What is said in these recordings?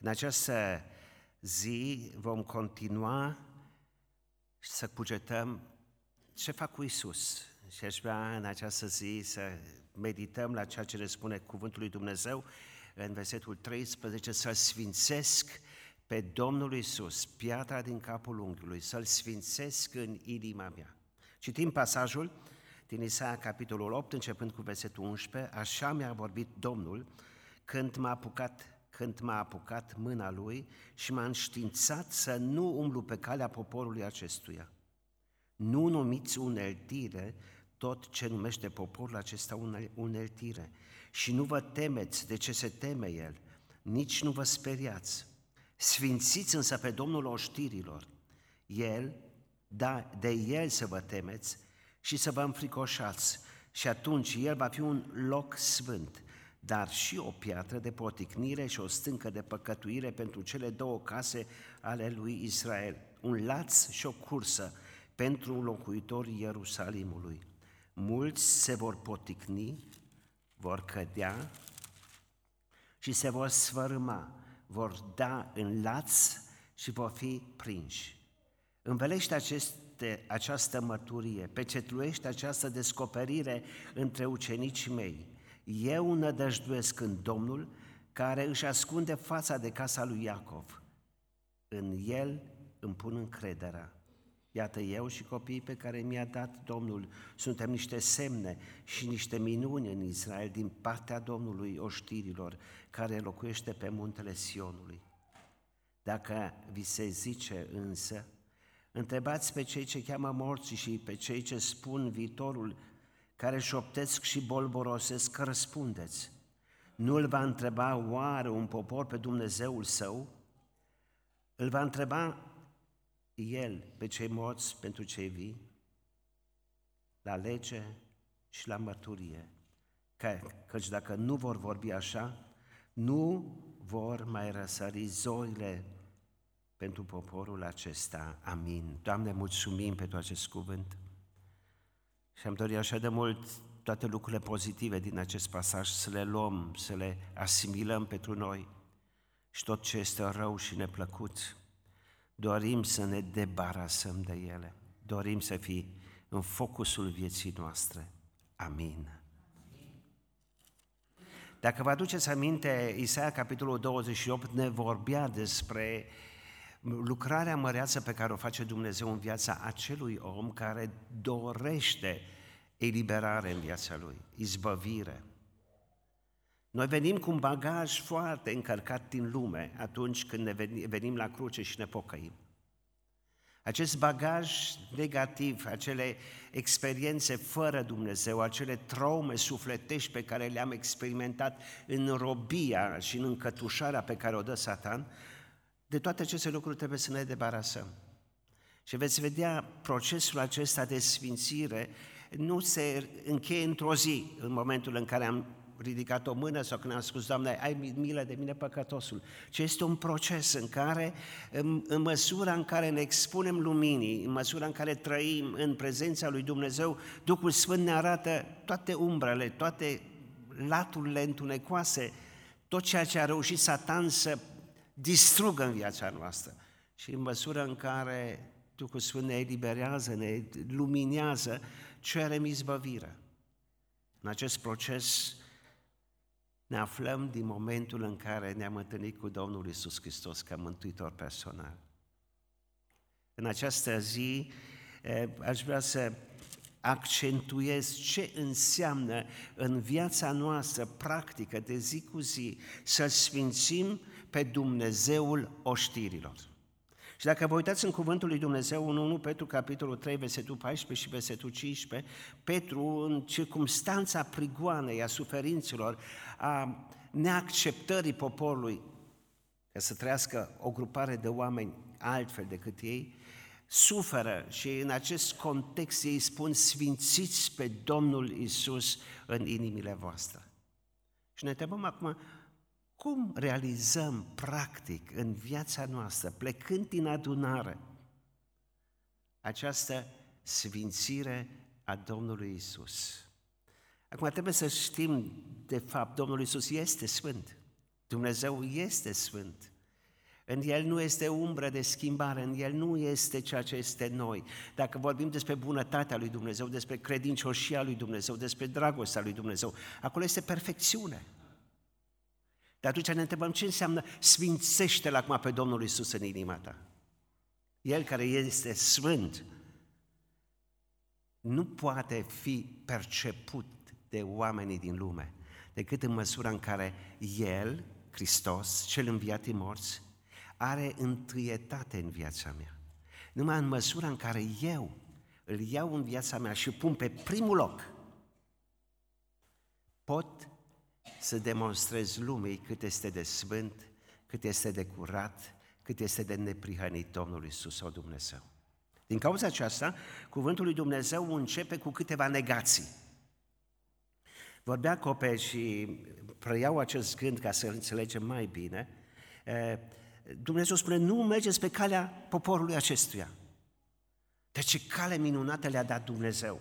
În această zi vom continua să cugetăm ce fac cu Isus. Și aș vrea în această zi să medităm la ceea ce ne spune Cuvântul lui Dumnezeu în versetul 13, să-L sfințesc pe Domnul Isus, piatra din capul unghiului, să-L sfințesc în inima mea. Citim pasajul din Isaia, capitolul 8, începând cu versetul 11, așa mi-a vorbit Domnul când m-a apucat când m-a apucat mâna lui și m-a înștiințat să nu umblu pe calea poporului acestuia. Nu numiți uneltire tot ce numește poporul acesta uneltire și nu vă temeți de ce se teme el, nici nu vă speriați. Sfințiți însă pe Domnul oștirilor. El, da, de El să vă temeți și să vă înfricoșați și atunci El va fi un loc sfânt dar și o piatră de poticnire și o stâncă de păcătuire pentru cele două case ale lui Israel, un laț și o cursă pentru locuitorii Ierusalimului. Mulți se vor poticni, vor cădea și se vor sfărâma, vor da în laț și vor fi prinși. Învelește aceste, această mărturie, pecetluiește această descoperire între ucenicii mei, eu nădăjduiesc în Domnul care își ascunde fața de casa lui Iacov. În El îmi pun încrederea. Iată, eu și copiii pe care mi-a dat Domnul suntem niște semne și niște minuni în Israel din partea Domnului oștirilor care locuiește pe muntele Sionului. Dacă vi se zice însă, întrebați pe cei ce cheamă morții și pe cei ce spun viitorul care șoptesc și bolborosesc, că răspundeți. Nu îl va întreba oare un popor pe Dumnezeul său? Îl va întreba el pe cei morți pentru cei vii, la lege și la mărturie. Că, căci dacă nu vor vorbi așa, nu vor mai răsări zorile pentru poporul acesta. Amin. Doamne, mulțumim pentru acest cuvânt. Și am dorit așa de mult toate lucrurile pozitive din acest pasaj să le luăm, să le asimilăm pentru noi și tot ce este rău și neplăcut, dorim să ne debarasăm de ele, dorim să fii în focusul vieții noastre. Amin. Dacă vă aduceți aminte, Isaia, capitolul 28, ne vorbea despre lucrarea măreață pe care o face Dumnezeu în viața acelui om care dorește eliberare în viața lui, izbăvire. Noi venim cu un bagaj foarte încărcat din lume atunci când ne venim la cruce și ne pocăim. Acest bagaj negativ, acele experiențe fără Dumnezeu, acele traume sufletești pe care le-am experimentat în robia și în încătușarea pe care o dă Satan, de toate aceste lucruri trebuie să ne debarasăm. Și veți vedea procesul acesta de sfințire nu se încheie într-o zi, în momentul în care am ridicat o mână sau când am spus, Doamne, ai milă de mine păcătosul, ci este un proces în care, în, în măsura în care ne expunem luminii, în măsura în care trăim în prezența lui Dumnezeu, Duhul Sfânt ne arată toate umbrele, toate laturile întunecoase, tot ceea ce a reușit Satan să distrugă în viața noastră. Și în măsură în care Duhul Sfânt ne eliberează, ne luminează, cerem izbăvire. În acest proces ne aflăm din momentul în care ne-am întâlnit cu Domnul Isus Hristos ca mântuitor personal. În această zi aș vrea să accentuez ce înseamnă în viața noastră practică de zi cu zi să sfințim pe Dumnezeul oștirilor. Și dacă vă uitați în cuvântul lui Dumnezeu, în 1 Petru, capitolul 3, versetul 14 și versetul 15, Petru, în circumstanța prigoanei a suferinților, a neacceptării poporului, ca să trăiască o grupare de oameni altfel decât ei, suferă și în acest context ei spun sfințiți pe Domnul Isus în inimile voastre. Și ne întrebăm acum, cum realizăm practic în viața noastră, plecând din adunare, această sfințire a Domnului Isus? Acum trebuie să știm, de fapt, Domnul Isus este sfânt. Dumnezeu este sfânt. În el nu este umbră de schimbare, în el nu este ceea ce este noi. Dacă vorbim despre bunătatea lui Dumnezeu, despre credincioșia lui Dumnezeu, despre dragostea lui Dumnezeu, acolo este perfecțiune. De atunci ne întrebăm ce înseamnă sfințește-L acum pe Domnul Isus în inima ta. El care este sfânt nu poate fi perceput de oamenii din lume decât în măsura în care El, Hristos, cel înviat din morți, are întâietate în viața mea. Numai în măsura în care eu îl iau în viața mea și pun pe primul loc, pot să demonstrez lumii cât este de sfânt, cât este de curat, cât este de neprihănit Domnul Isus sau Dumnezeu. Din cauza aceasta, cuvântul lui Dumnezeu începe cu câteva negații. Vorbea Cope și preiau acest gând ca să înțelegem mai bine. Dumnezeu spune, nu mergeți pe calea poporului acestuia. De ce cale minunată le-a dat Dumnezeu?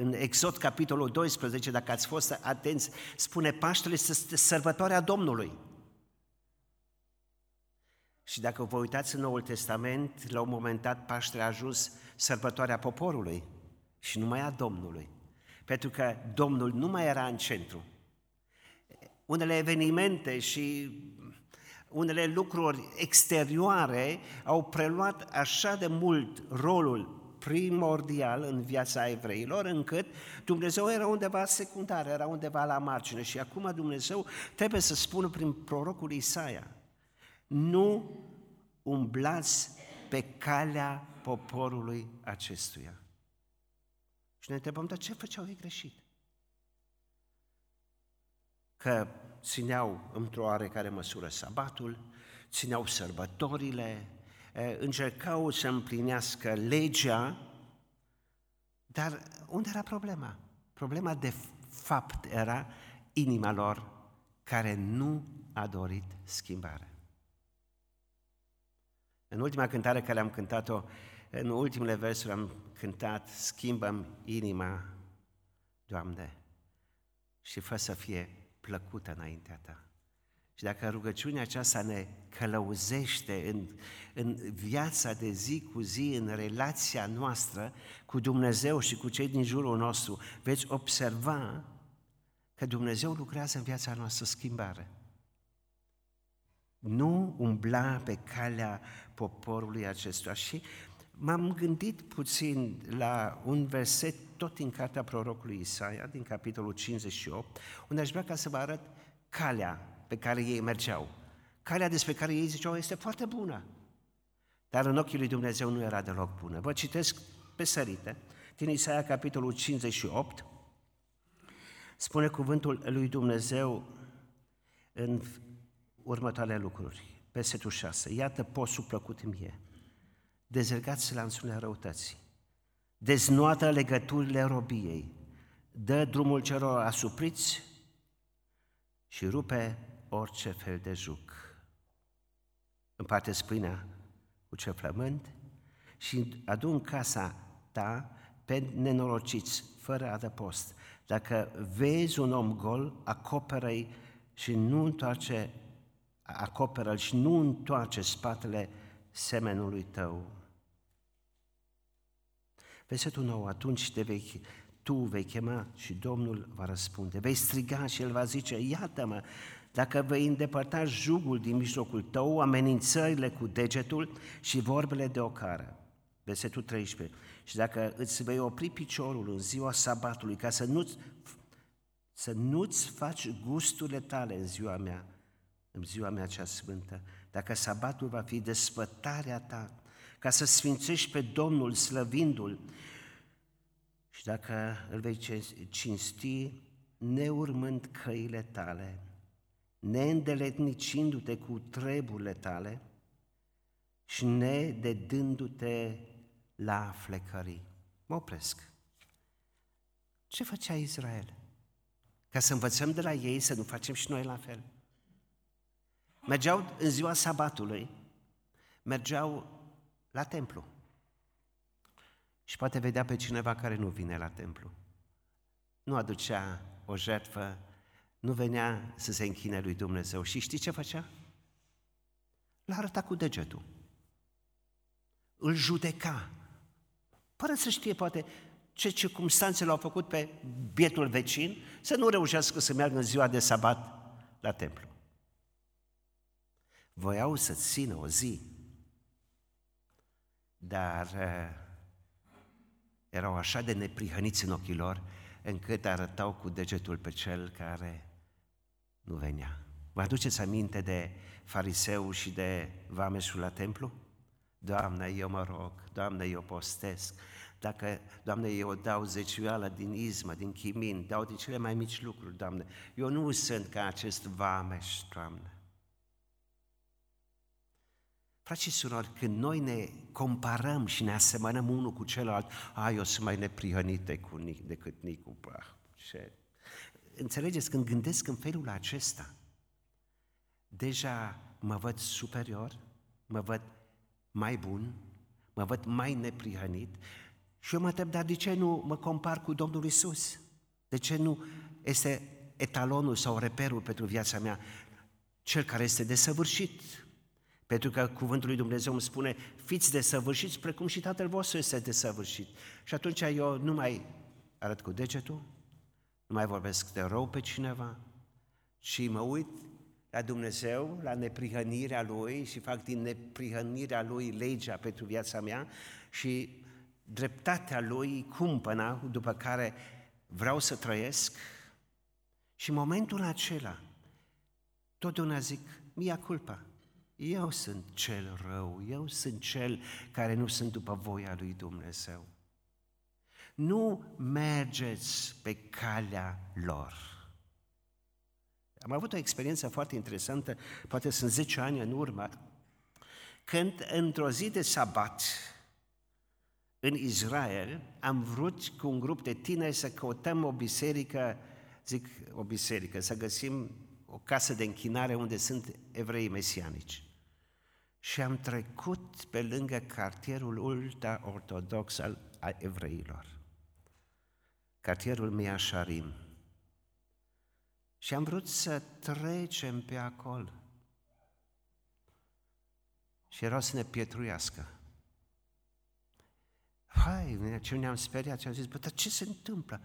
În Exod, capitolul 12, dacă ați fost atenți, spune Paștele este sărbătoarea Domnului. Și dacă vă uitați în Noul Testament, la un moment dat Paștele a ajuns sărbătoarea poporului și numai a Domnului. Pentru că Domnul nu mai era în centru. Unele evenimente și unele lucruri exterioare au preluat așa de mult rolul primordial în viața evreilor, încât Dumnezeu era undeva secundar, era undeva la margine și acum Dumnezeu trebuie să spună prin prorocul Isaia, nu umblați pe calea poporului acestuia. Și ne întrebăm, dar ce făceau ei greșit? Că țineau într-o oarecare măsură sabatul, țineau sărbătorile, încercau să împlinească legea, dar unde era problema? Problema de fapt era inima lor care nu a dorit schimbare. În ultima cântare care am cântat-o, în ultimele versuri am cântat, schimbăm inima, Doamne, și fă să fie plăcută înaintea Ta. Și dacă rugăciunea aceasta ne călăuzește în, în viața de zi cu zi, în relația noastră cu Dumnezeu și cu cei din jurul nostru, veți observa că Dumnezeu lucrează în viața noastră schimbare. Nu umbla pe calea poporului acestuia. Și m-am gândit puțin la un verset tot din cartea prorocului Isaia, din capitolul 58, unde aș vrea ca să vă arăt calea pe care ei mergeau. Calea despre care ei ziceau este foarte bună, dar în ochii lui Dumnezeu nu era deloc bună. Vă citesc pe sărite, din Isaia, capitolul 58, spune cuvântul lui Dumnezeu în următoarele lucruri. Versetul 6. Iată posul plăcut mie. Dezergați lanțurile răutății. Deznoată legăturile robiei. Dă drumul celor asupriți și rupe orice fel de juc. Împarte spâinea cu ce flământ și adun casa ta pe nenorociți, fără adăpost. Dacă vezi un om gol, acoperă-i și nu întoarce, acoperă și nu întoarce spatele semenului tău. Versetul nou, atunci te vei, tu vei chema și Domnul va răspunde. Vei striga și El va zice, iată-mă, dacă vei îndepărta jugul din mijlocul tău, amenințările cu degetul și vorbele de ocară. Versetul 13. Și dacă îți vei opri piciorul în ziua sabatului ca să nu-ți, să nu-ți faci gusturile tale în ziua mea, în ziua mea cea sfântă, dacă sabatul va fi desfătarea ta, ca să sfințești pe Domnul slăvindu-L și dacă îl vei cinsti neurmând căile tale, neîndeletnicindu-te cu treburile tale și nededându-te la flecării. Mă opresc. Ce făcea Israel? Ca să învățăm de la ei să nu facem și noi la fel. Mergeau în ziua sabatului, mergeau la templu. Și poate vedea pe cineva care nu vine la templu. Nu aducea o jertfă nu venea să se închine lui Dumnezeu. Și știi ce făcea? L-a arătat cu degetul. Îl judeca. Fără să știe, poate, ce circumstanțe l-au făcut pe bietul vecin să nu reușească să meargă în ziua de sabat la templu. Voiau să țină o zi, dar uh, erau așa de neprihăniți în ochii lor, încât arătau cu degetul pe cel care nu venea. Vă aduceți aminte de fariseu și de vameșul la templu? Doamne, eu mă rog, Doamne, eu postesc, dacă, Doamne, eu dau zecioala din izmă, din chimin, dau din cele mai mici lucruri, Doamne, eu nu sunt ca acest vameș, Doamne. Frați și surori, când noi ne comparăm și ne asemănăm unul cu celălalt, a, eu sunt mai neprihănit cu Nic, decât Nicu, bah, ce... Înțelegeți, când gândesc în felul acesta, deja mă văd superior, mă văd mai bun, mă văd mai neprihănit și eu mă întreb, dar de ce nu mă compar cu Domnul Isus? De ce nu este etalonul sau reperul pentru viața mea cel care este desăvârșit? Pentru că cuvântul lui Dumnezeu îmi spune, fiți desăvârșiți precum și Tatăl vostru este desăvârșit. Și atunci eu nu mai arăt cu degetul, nu mai vorbesc de rău pe cineva, și mă uit la Dumnezeu, la neprihănirea Lui și fac din neprihănirea Lui legea pentru viața mea și dreptatea Lui cumpăna după care vreau să trăiesc și în momentul acela totdeauna zic, mia culpa, eu sunt cel rău, eu sunt cel care nu sunt după voia lui Dumnezeu. Nu mergeți pe calea lor. Am avut o experiență foarte interesantă, poate sunt 10 ani în urmă, când într-o zi de sabat, în Israel, am vrut cu un grup de tineri să căutăm o biserică, zic o biserică, să găsim o casă de închinare unde sunt evrei mesianici. Și am trecut pe lângă cartierul ultra-ortodox al evreilor, cartierul Miașarim. Și am vrut să trecem pe acolo. Și erau să ne pietruiască. Hai, ce ne-am speriat și am zis, bă, dar ce se întâmplă?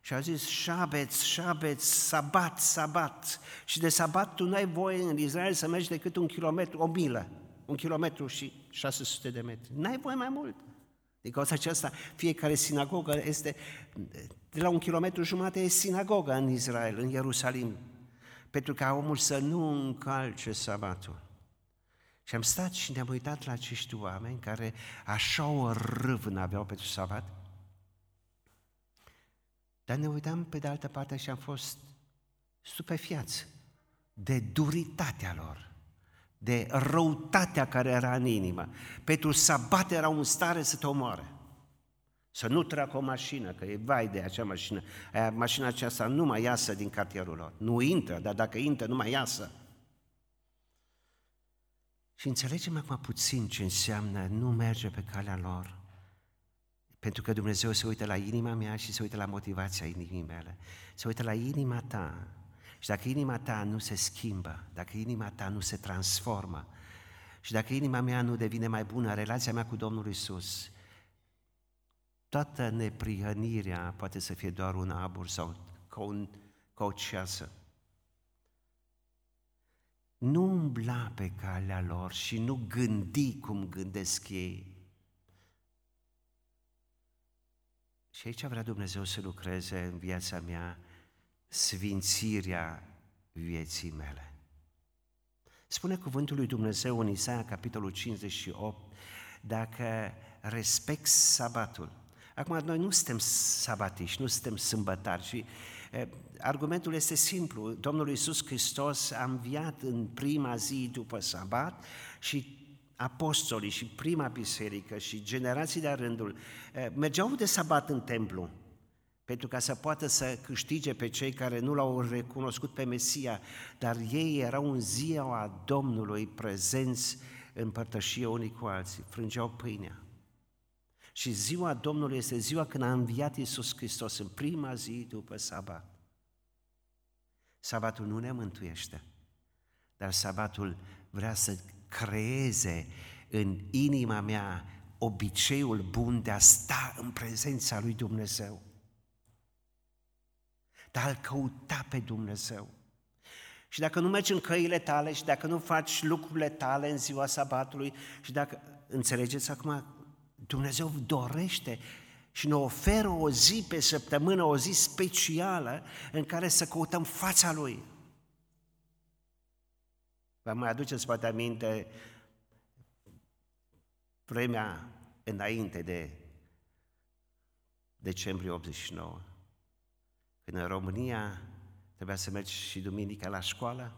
Și au zis, șabeț, șabeț, sabat, sabat. Și de sabat tu n-ai voie în Israel să mergi decât un kilometru, o milă, un kilometru și 600 de metri. N-ai voie mai mult. Din cauza aceasta, fiecare sinagogă este, de la un kilometru jumate e sinagogă în Israel, în Ierusalim, pentru ca omul să nu încalce sabatul. Și am stat și ne-am uitat la acești oameni care așa o râvnă aveau pentru sabat. Dar ne uitam pe de altă parte și am fost stupefiați de duritatea lor, de răutatea care era în inimă. Pentru sabat era un stare să te omoare. Să nu treacă o mașină, că e vai de acea mașină. Aia, mașina aceasta nu mai iasă din cartierul lor. Nu intră, dar dacă intră, nu mai iasă. Și înțelegem acum puțin ce înseamnă nu merge pe calea lor. Pentru că Dumnezeu se uită la inima mea și se uită la motivația inimii mele. Se uită la inima ta. Și dacă inima ta nu se schimbă, dacă inima ta nu se transformă, și dacă inima mea nu devine mai bună, relația mea cu Domnul Isus, toată neprihănirea poate să fie doar un abur sau ca, un, ca o ceasă. Nu umbla pe calea lor și nu gândi cum gândesc ei. Și aici vrea Dumnezeu să lucreze în viața mea sfințirea vieții mele. Spune cuvântul lui Dumnezeu în Isaia, capitolul 58, dacă respect sabatul. Acum, noi nu suntem sabatiști, nu suntem sâmbătari și Argumentul este simplu. Domnul Iisus Hristos a înviat în prima zi după sabat și apostolii și prima biserică și generații de rândul mergeau de sabat în templu pentru ca să poată să câștige pe cei care nu l-au recunoscut pe Mesia, dar ei erau în ziua Domnului prezenți în părtășie unii cu alții, frângeau pâinea. Și ziua Domnului este ziua când a înviat Iisus Hristos, în prima zi după sabat. Sabatul nu ne mântuiește, dar sabatul vrea să creeze în inima mea obiceiul bun de a sta în prezența lui Dumnezeu, de a-L căuta pe Dumnezeu. Și dacă nu mergi în căile tale și dacă nu faci lucrurile tale în ziua sabatului și dacă, înțelegeți acum, Dumnezeu dorește și ne oferă o zi pe săptămână, o zi specială în care să căutăm fața Lui. Vă mai aduceți poate aminte vremea înainte de decembrie 89, când în România trebuia să mergi și duminica la școală,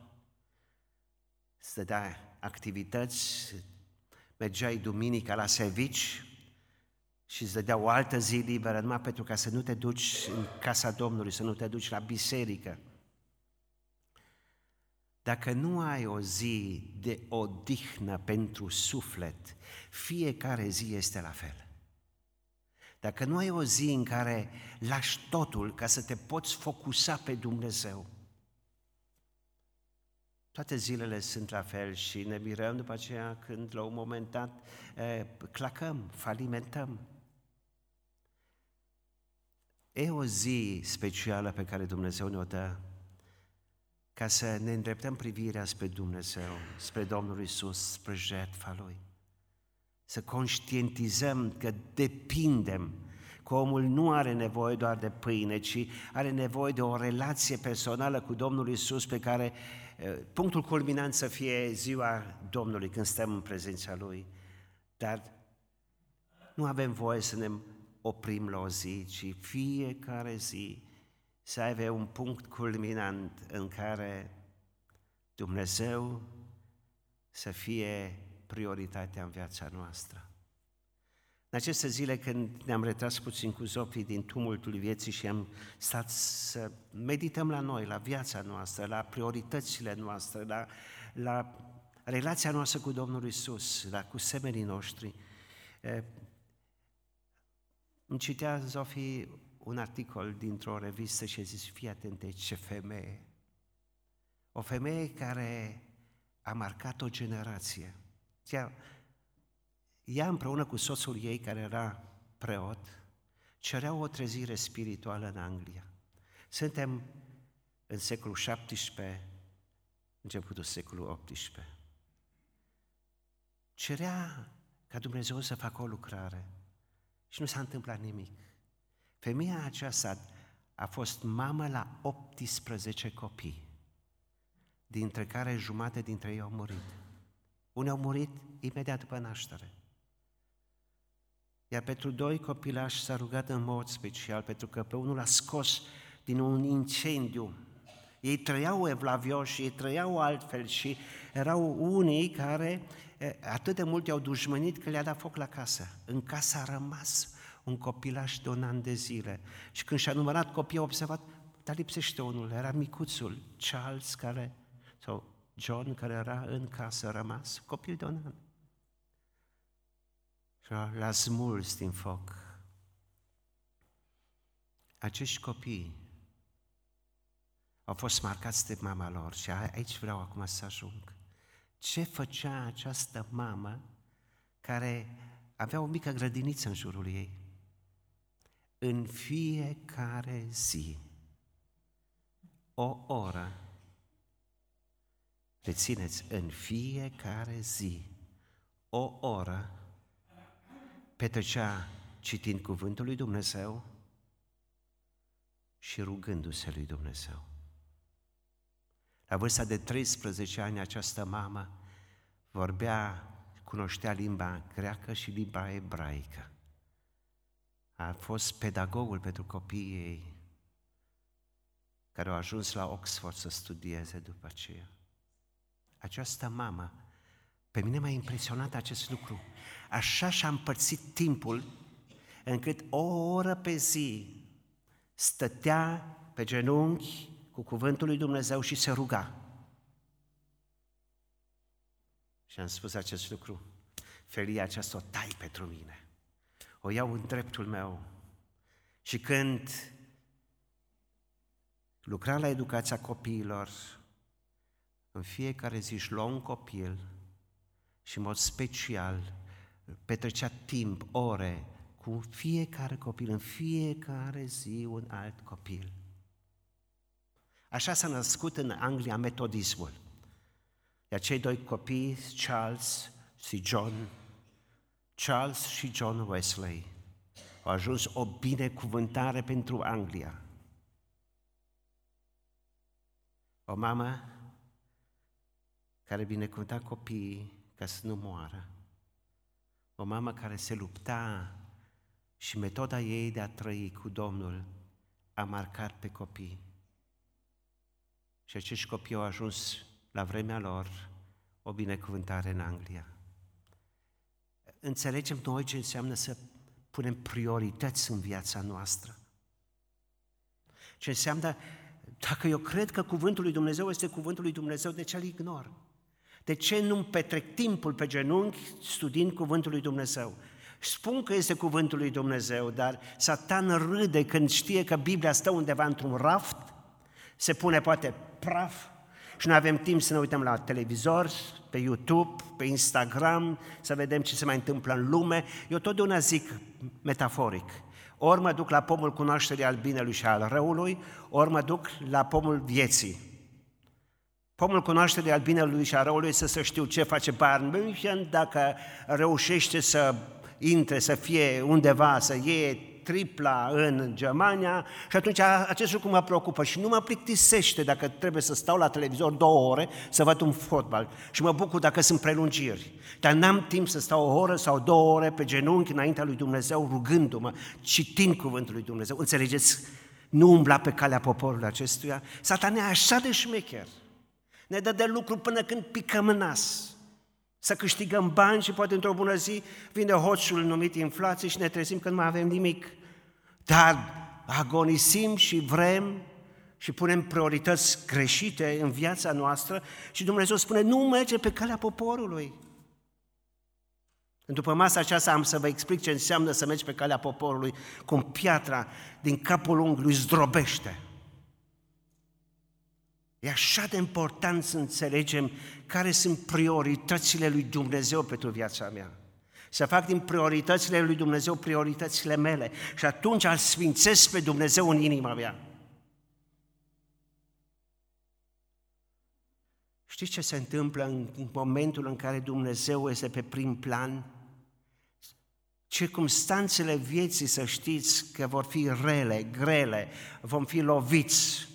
să dai activități, mergeai duminica la servici și îți dădea o altă zi liberă numai pentru ca să nu te duci în casa Domnului, să nu te duci la biserică. Dacă nu ai o zi de odihnă pentru suflet, fiecare zi este la fel. Dacă nu ai o zi în care lași totul ca să te poți focusa pe Dumnezeu, toate zilele sunt la fel și ne mirăm după aceea când la un moment dat eh, clacăm, falimentăm. E o zi specială pe care Dumnezeu ne-o dă ca să ne îndreptăm privirea spre Dumnezeu, spre Domnul Isus, spre jertfa Lui. Să conștientizăm că depindem, că omul nu are nevoie doar de pâine, ci are nevoie de o relație personală cu Domnul Isus pe care eh, punctul culminant să fie ziua Domnului când stăm în prezența Lui. Dar nu avem voie să ne oprim la o zi, ci fiecare zi să aibă un punct culminant în care Dumnezeu să fie prioritatea în viața noastră. În aceste zile când ne-am retras puțin cu Zofii din tumultul vieții și am stat să medităm la noi, la viața noastră, la prioritățile noastre, la, la relația noastră cu Domnul Isus, la cu semenii noștri, îmi citea Zofii un articol dintr-o revistă și a zis, fii atent ce femeie. O femeie care a marcat o generație. Ea, ea împreună cu soțul ei, care era preot, cereau o trezire spirituală în Anglia. Suntem în secolul XVII, începutul secolul XVIII. Cerea ca Dumnezeu să facă o lucrare și nu s-a întâmplat nimic. Femeia aceasta a fost mamă la 18 copii, dintre care jumate dintre ei au murit. Unii au murit imediat după naștere. Iar pentru doi copilași s-a rugat în mod special, pentru că pe unul a scos din un incendiu. Ei trăiau evlavioși, ei trăiau altfel și erau unii care atât de mult i-au dușmănit că le-a dat foc la casă. În casă a rămas un copilaș de un an de zile. Și când și-a numărat copii, a observat, dar lipsește unul, era micuțul, Charles, care, sau John, care era în casă, rămas, copil de un an. Și l-a smuls din foc. Acești copii au fost marcați de mama lor și aici vreau acum să ajung. Ce făcea această mamă care avea o mică grădiniță în jurul ei? în fiecare zi, o oră, rețineți, în fiecare zi, o oră, petrecea citind cuvântul lui Dumnezeu și rugându-se lui Dumnezeu. La vârsta de 13 ani, această mamă vorbea, cunoștea limba greacă și limba ebraică a fost pedagogul pentru copiii ei, care au ajuns la Oxford să studieze după aceea. Această mamă, pe mine m-a impresionat acest lucru. Așa și-a împărțit timpul încât o oră pe zi stătea pe genunchi cu cuvântul lui Dumnezeu și se ruga. Și am spus acest lucru, felia aceasta o tai pentru mine o iau în dreptul meu. Și când lucra la educația copiilor, în fiecare zi își lua un copil și în mod special petrecea timp, ore, cu fiecare copil, în fiecare zi un alt copil. Așa s-a născut în Anglia metodismul. Iar cei doi copii, Charles și John, Charles și John Wesley, au ajuns o binecuvântare pentru Anglia. O mamă care binecuvânta copiii ca să nu moară. O mamă care se lupta și metoda ei de a trăi cu Domnul a marcat pe copii. Și acești copii au ajuns la vremea lor o binecuvântare în Anglia. Înțelegem noi ce înseamnă să punem priorități în viața noastră. Ce înseamnă, dacă eu cred că cuvântul lui Dumnezeu este cuvântul lui Dumnezeu, de ce îl ignor? De ce nu petrec timpul pe genunchi studiind cuvântul lui Dumnezeu? Spun că este cuvântul lui Dumnezeu, dar Satan râde când știe că Biblia stă undeva într-un raft, se pune poate praf și nu avem timp să ne uităm la televizor, pe YouTube, pe Instagram, să vedem ce se mai întâmplă în lume. Eu totdeauna zic metaforic. Ori mă duc la pomul cunoașterii al binelui și al răului, ori mă duc la pomul vieții. Pomul cunoașterii al binelui și al răului să să știu ce face Bayern München, dacă reușește să intre, să fie undeva, să iei tripla în Germania și atunci acest lucru mă preocupă și nu mă plictisește dacă trebuie să stau la televizor două ore să văd un fotbal și mă bucur dacă sunt prelungiri. Dar n-am timp să stau o oră sau două ore pe genunchi înaintea lui Dumnezeu rugându-mă, citind cuvântul lui Dumnezeu. Înțelegeți? Nu umbla pe calea poporului acestuia. Satan e așa de șmecher. Ne dă de lucru până când picăm în nas să câștigăm bani și poate într-o bună zi vine hoțul numit inflație și ne trezim că nu mai avem nimic. Dar agonisim și vrem și punem priorități greșite în viața noastră și Dumnezeu spune, nu merge pe calea poporului. După masa aceasta am să vă explic ce înseamnă să mergi pe calea poporului, cum piatra din capul unghiului zdrobește. E așa de important să înțelegem care sunt prioritățile lui Dumnezeu pentru viața mea. Să fac din prioritățile lui Dumnezeu prioritățile mele și atunci îl sfințesc pe Dumnezeu în inima mea. Știți ce se întâmplă în momentul în care Dumnezeu este pe prim plan? Circumstanțele vieții, să știți că vor fi rele, grele, vom fi loviți,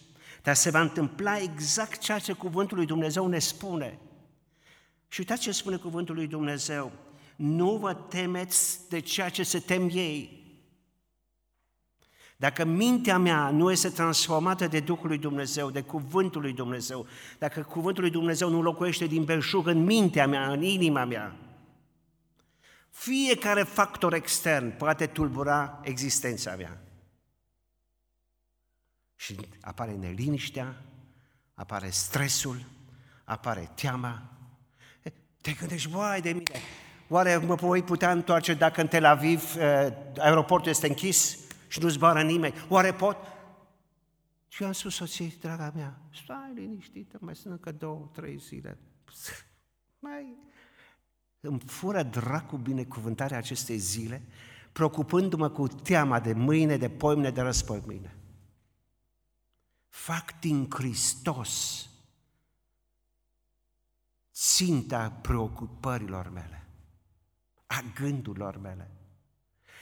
dar se va întâmpla exact ceea ce Cuvântul lui Dumnezeu ne spune. Și uitați ce spune Cuvântul lui Dumnezeu. Nu vă temeți de ceea ce se tem ei. Dacă mintea mea nu este transformată de Duhul lui Dumnezeu, de Cuvântul lui Dumnezeu, dacă Cuvântul lui Dumnezeu nu locuiește din belșug în mintea mea, în inima mea, fiecare factor extern poate tulbura existența mea. Și apare neliniștea, apare stresul, apare teama. Te gândești, vai de mine, oare mă voi putea întoarce dacă în Tel Aviv eh, aeroportul este închis și nu zboară nimeni? Oare pot? Și eu am spus soției, draga mea, stai liniștită, mai sunt încă două, trei zile. Mai îmi fură dracu binecuvântarea acestei zile, preocupându-mă cu teama de mâine, de poimne, de răspoi fac din Hristos ținta preocupărilor mele, a gândurilor mele.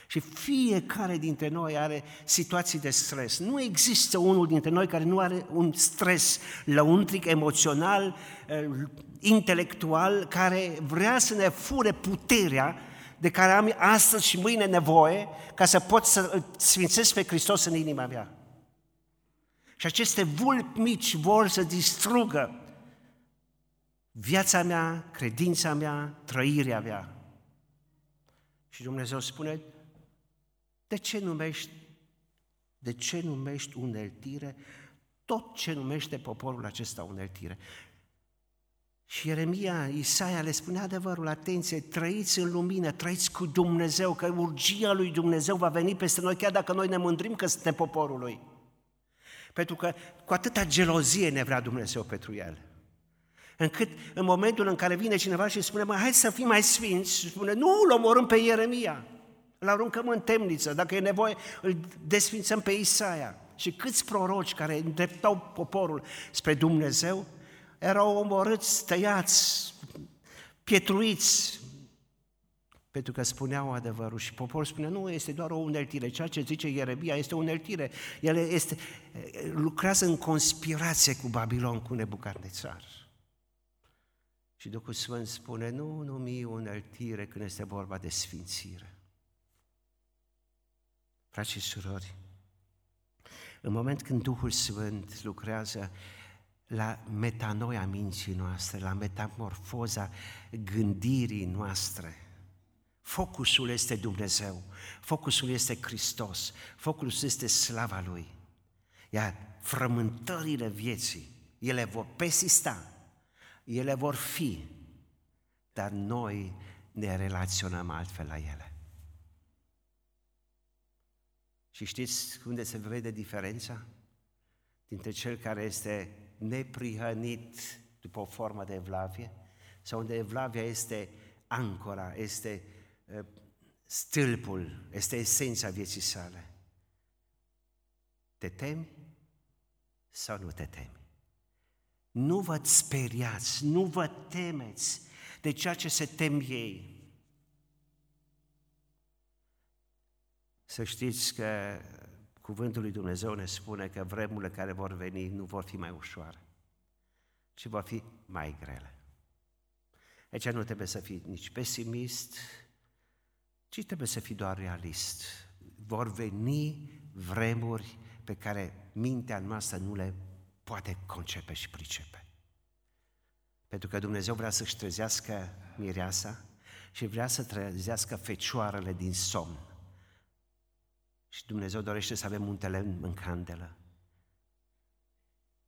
Și fiecare dintre noi are situații de stres. Nu există unul dintre noi care nu are un stres lăuntric, emoțional, eh, intelectual, care vrea să ne fure puterea de care am astăzi și mâine nevoie ca să pot să sfințesc pe Hristos în inima mea. Și aceste vulpi mici vor să distrugă viața mea, credința mea, trăirea mea. Și Dumnezeu spune, de ce numești, de ce numești uneltire tot ce numește poporul acesta uneltire? Și Ieremia, Isaia le spune adevărul, atenție, trăiți în lumină, trăiți cu Dumnezeu, că urgia lui Dumnezeu va veni peste noi, chiar dacă noi ne mândrim că suntem poporul lui. Pentru că cu atâta gelozie ne vrea Dumnezeu pentru el. Încât în momentul în care vine cineva și spune, mă, hai să fim mai sfinți, și spune, nu, îl omorâm pe Ieremia, îl aruncăm în temniță, dacă e nevoie, îl desfințăm pe Isaia. Și câți proroci care îndreptau poporul spre Dumnezeu erau omorâți, tăiați, pietruiți, pentru că spuneau adevărul și poporul spunea, nu, este doar o uneltire, ceea ce zice Ieremia este o uneltire, el este, lucrează în conspirație cu Babilon, cu Nebucadnețar. Și Duhul Sfânt spune, nu numi uneltire când este vorba de sfințire. Frați și surori, în moment când Duhul Sfânt lucrează la metanoia minții noastre, la metamorfoza gândirii noastre, Focusul este Dumnezeu, focusul este Hristos, focusul este slava Lui. Iar frământările vieții, ele vor persista, ele vor fi, dar noi ne relaționăm altfel la ele. Și știți unde se vede diferența? Dintre cel care este neprihănit după o formă de evlavie sau unde evlavia este ancora, este uh, stâlpul, este esența vieții sale. Te temi sau nu te temi? Nu vă speriați, nu vă temeți de ceea ce se tem ei. Să știți că Cuvântul lui Dumnezeu ne spune că vremurile care vor veni nu vor fi mai ușoare, ci vor fi mai grele. Aici nu trebuie să fii nici pesimist, ci trebuie să fii doar realist. Vor veni vremuri pe care mintea noastră nu le poate concepe și pricepe. Pentru că Dumnezeu vrea să-și trezească mireasa și vrea să trezească fecioarele din somn. Și Dumnezeu dorește să avem un telen în candelă.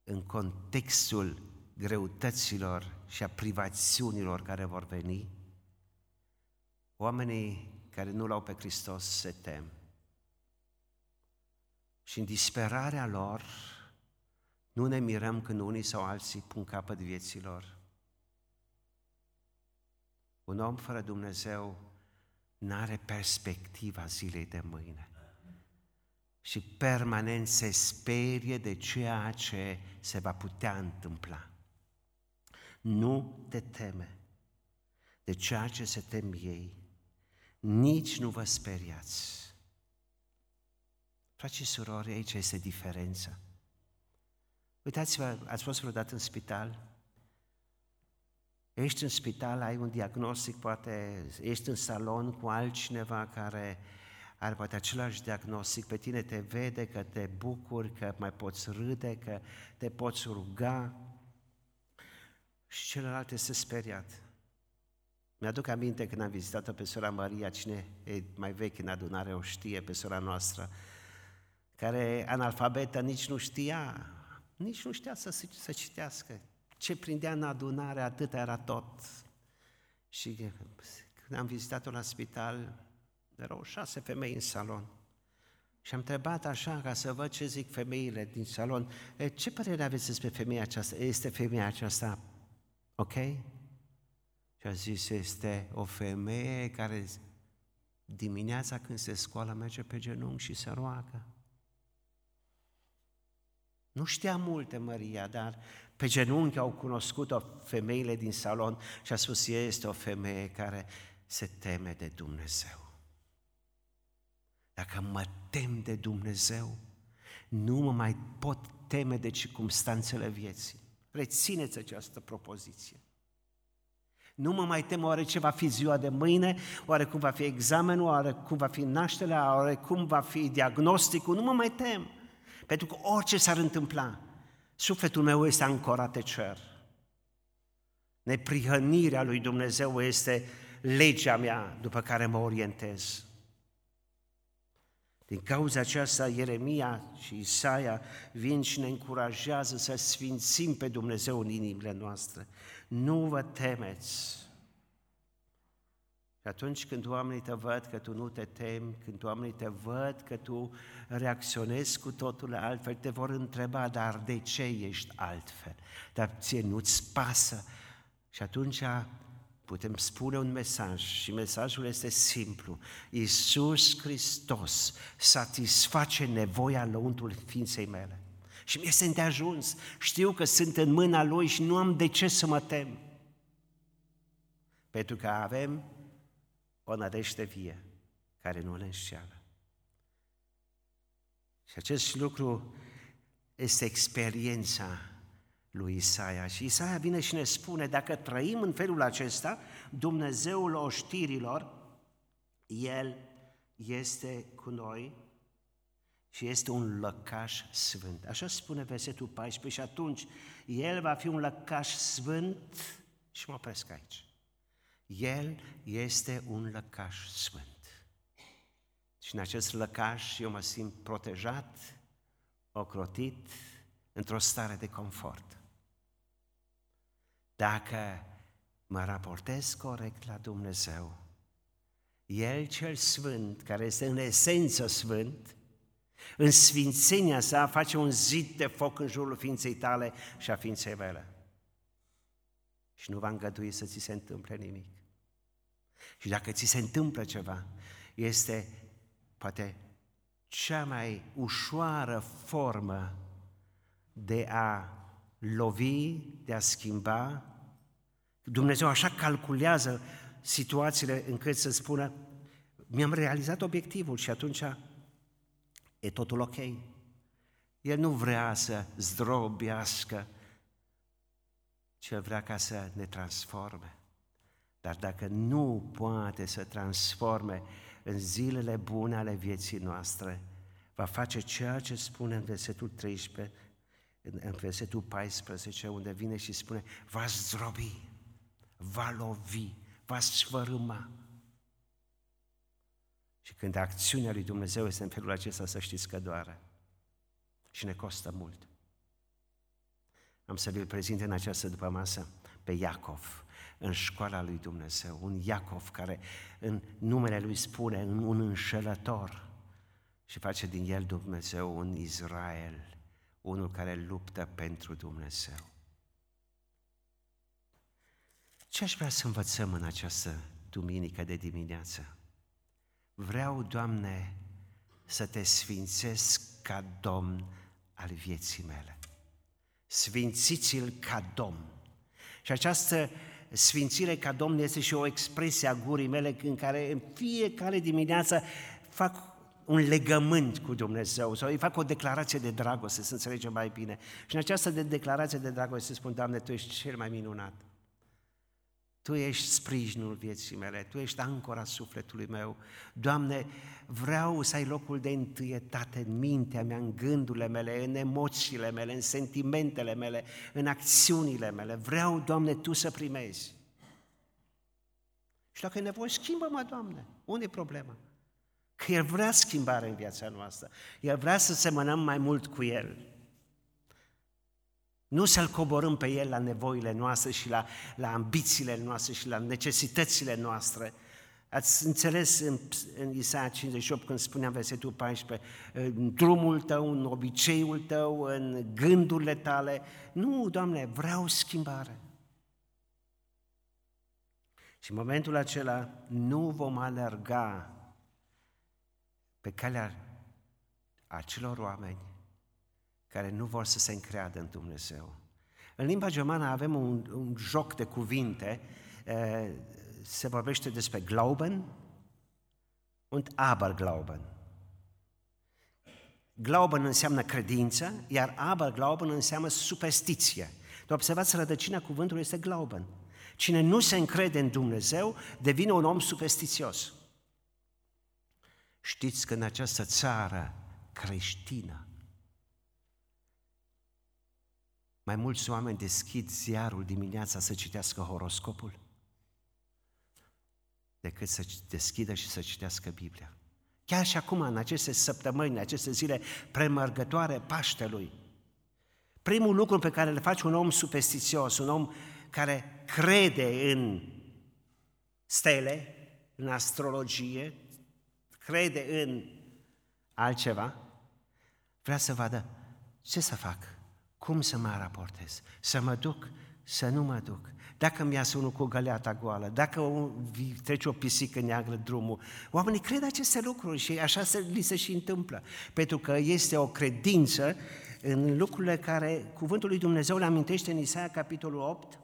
În contextul greutăților și a privațiunilor care vor veni, oamenii care nu l-au pe Hristos se tem. Și în disperarea lor, nu ne mirăm când unii sau alții pun capăt vieților. Un om fără Dumnezeu n-are perspectiva zilei de mâine și permanent se sperie de ceea ce se va putea întâmpla. Nu te teme de ceea ce se tem ei, nici nu vă speriați. Frați și surori, aici este diferența. Uitați-vă, ați fost vreodată în spital? Ești în spital, ai un diagnostic, poate ești în salon cu altcineva care are poate același diagnostic, pe tine te vede că te bucuri, că mai poți râde, că te poți ruga și celălalt este speriat. Mi-aduc aminte când am vizitat-o pe sora Maria, cine e mai vechi în adunare o știe, pe sora noastră, care analfabetă nici nu știa, nici nu știa să, să citească. Ce prindea în adunare, atât era tot. Și când am vizitat-o la spital, erau șase femei în salon. Și am întrebat așa, ca să văd ce zic femeile din salon, e, ce părere aveți despre femeia aceasta? Este femeia aceasta ok? Și a zis, este o femeie care dimineața când se scoală merge pe genunchi și se roagă. Nu știa multe Maria, dar pe genunchi au cunoscut-o femeile din salon și a spus, este o femeie care se teme de Dumnezeu. Dacă mă tem de Dumnezeu, nu mă mai pot teme de circumstanțele vieții. Rețineți această propoziție. Nu mă mai tem oare ce va fi ziua de mâine, oare cum va fi examenul, oare cum va fi nașterea, oare cum va fi diagnosticul, nu mă mai tem. Pentru că orice s-ar întâmpla, sufletul meu este ancorat de cer. Neprihănirea lui Dumnezeu este legea mea după care mă orientez. Din cauza aceasta, Ieremia și Isaia vin și ne încurajează să sfințim pe Dumnezeu în inimile noastre. Nu vă temeți, Și atunci când oamenii te văd că tu nu te temi, când oamenii te văd că tu reacționezi cu totul altfel, te vor întreba, dar de ce ești altfel? Dar ție nu-ți pasă. Și atunci putem spune un mesaj și mesajul este simplu. Iisus Hristos satisface nevoia lăuntul ființei mele. Și mi este ajuns. Știu că sunt în mâna Lui și nu am de ce să mă tem. Pentru că avem o nădejde vie care nu le înșeală. Și acest lucru este experiența lui Isaia. Și Isaia vine și ne spune, dacă trăim în felul acesta, Dumnezeul oștirilor, El este cu noi și este un lăcaș sfânt. Așa spune versetul 14 și atunci El va fi un lăcaș sfânt și mă opresc aici. El este un lăcaș sfânt. Și în acest lăcaș eu mă simt protejat, ocrotit, într-o stare de confort. Dacă mă raportez corect la Dumnezeu, El cel Sfânt, care este în esență Sfânt, în sfințenia sa face un zid de foc în jurul ființei tale și a ființei mele. Și nu va îngădui să ți se întâmple nimic. Și dacă ți se întâmplă ceva, este poate cea mai ușoară formă de a lovi, de a schimba. Dumnezeu așa calculează situațiile încât să spună mi-am realizat obiectivul și atunci e totul ok. El nu vrea să zdrobească, ci el vrea ca să ne transforme. Dar dacă nu poate să transforme în zilele bune ale vieții noastre, va face ceea ce spune în versetul 13, în versetul 14, unde vine și spune, va zdrobi, va lovi, va sfărâma. Și când acțiunea lui Dumnezeu este în felul acesta, să știți că doare. Și ne costă mult. Am să vi-l prezint în această după masă pe Iacov, în școala lui Dumnezeu, un Iacov care în numele lui spune un înșelător și face din el Dumnezeu un Israel, unul care luptă pentru Dumnezeu. Ce aș vrea să învățăm în această duminică de dimineață? Vreau, Doamne, să te sfințesc ca Domn al vieții mele. Sfințiți-l ca Domn. Și această sfințire ca Domn este și o expresie a gurii mele în care în fiecare dimineață fac un legământ cu Dumnezeu sau îi fac o declarație de dragoste, să înțelegem mai bine. Și în această de declarație de dragoste spun, Doamne, Tu ești cel mai minunat. Tu ești sprijinul vieții mele, Tu ești ancora sufletului meu. Doamne, vreau să ai locul de întâietate în mintea mea, în gândurile mele, în emoțiile mele, în sentimentele mele, în acțiunile mele. Vreau, Doamne, Tu să primezi. Și dacă e nevoie, schimbă-mă, Doamne. Unde e problema? Că El vrea schimbare în viața noastră. El vrea să semănăm mai mult cu El. Nu să-L coborâm pe El la nevoile noastre și la, la ambițiile noastre și la necesitățile noastre. Ați înțeles în, în Isaia 58 când spuneam versetul 14, în drumul tău, în obiceiul tău, în gândurile tale. Nu, Doamne, vreau schimbare. Și în momentul acela nu vom alerga pe calea acelor oameni care nu vor să se încreadă în Dumnezeu. În limba germană avem un, un joc de cuvinte, se vorbește despre Glauben und Aberglauben. Glauben înseamnă credință, iar Aberglauben înseamnă superstiție. De observați, rădăcina cuvântului este Glauben. Cine nu se încrede în Dumnezeu devine un om superstițios. Știți că în această țară creștină mai mulți oameni deschid ziarul dimineața să citească horoscopul decât să deschidă și să citească Biblia. Chiar și acum, în aceste săptămâni, în aceste zile premergătoare Paștelui, primul lucru pe care le face un om superstițios, un om care crede în stele, în astrologie, crede în altceva, vrea să vadă ce să fac, cum să mă raportez, să mă duc, să nu mă duc. Dacă mi iasă unul cu o găleata goală, dacă trece o pisică neagră drumul, oamenii cred aceste lucruri și așa se, li se și întâmplă. Pentru că este o credință în lucrurile care Cuvântul lui Dumnezeu le amintește în Isaia, capitolul 8,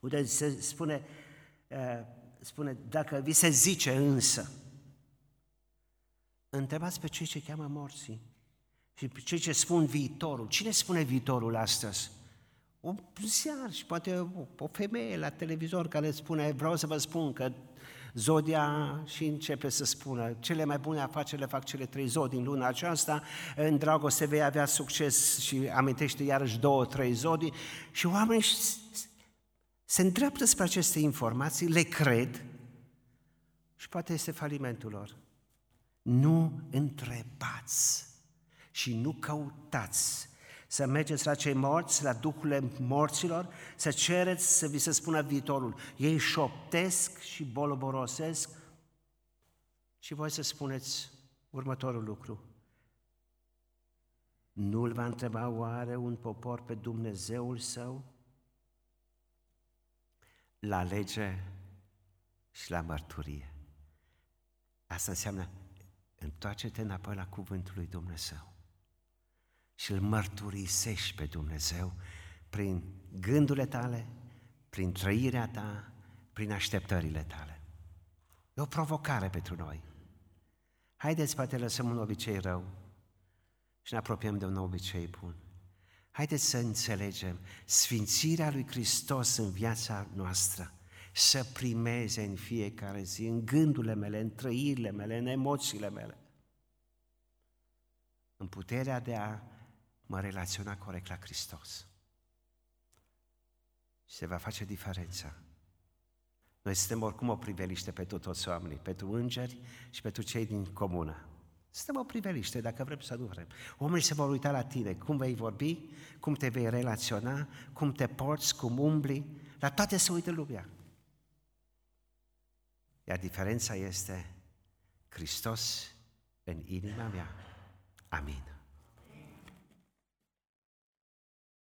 unde se spune, uh, spune, dacă vi se zice însă, întrebați pe cei ce cheamă morții și pe cei ce spun viitorul. Cine spune viitorul astăzi? O ziar și poate o, o femeie la televizor care spune, vreau să vă spun că Zodia și începe să spună, cele mai bune afaceri le fac cele trei zodii în luna aceasta, în dragoste vei avea succes și amintește iarăși două, trei zodii și oamenii se îndreaptă spre aceste informații, le cred și poate este falimentul lor. Nu întrebați și nu căutați să mergeți la cei morți, la duhurile morților, să cereți să vi se spună viitorul. Ei șoptesc și boloborosesc și voi să spuneți următorul lucru. Nu-l va întreba oare un popor pe Dumnezeul său? La lege și la mărturie. Asta înseamnă întoarce-te înapoi la cuvântul lui Dumnezeu și îl mărturisești pe Dumnezeu prin gândurile tale, prin trăirea ta, prin așteptările tale. E o provocare pentru noi. Haideți, poate, lăsăm un obicei rău și ne apropiem de un obicei bun. Haideți să înțelegem sfințirea lui Hristos în viața noastră, să primeze în fiecare zi, în gândurile mele, în trăirile mele, în emoțiile mele, în puterea de a mă relaționa corect la Hristos. Și se va face diferența. Noi suntem oricum o priveliște pentru toți oamenii, pentru îngeri și pentru cei din comună. Suntem o priveliște, dacă vrem să nu vrem. Oamenii se vor uita la tine, cum vei vorbi, cum te vei relaționa, cum te porți, cum umbli, la toate se uită lumea. Iar diferența este Hristos în inima mea. Amin.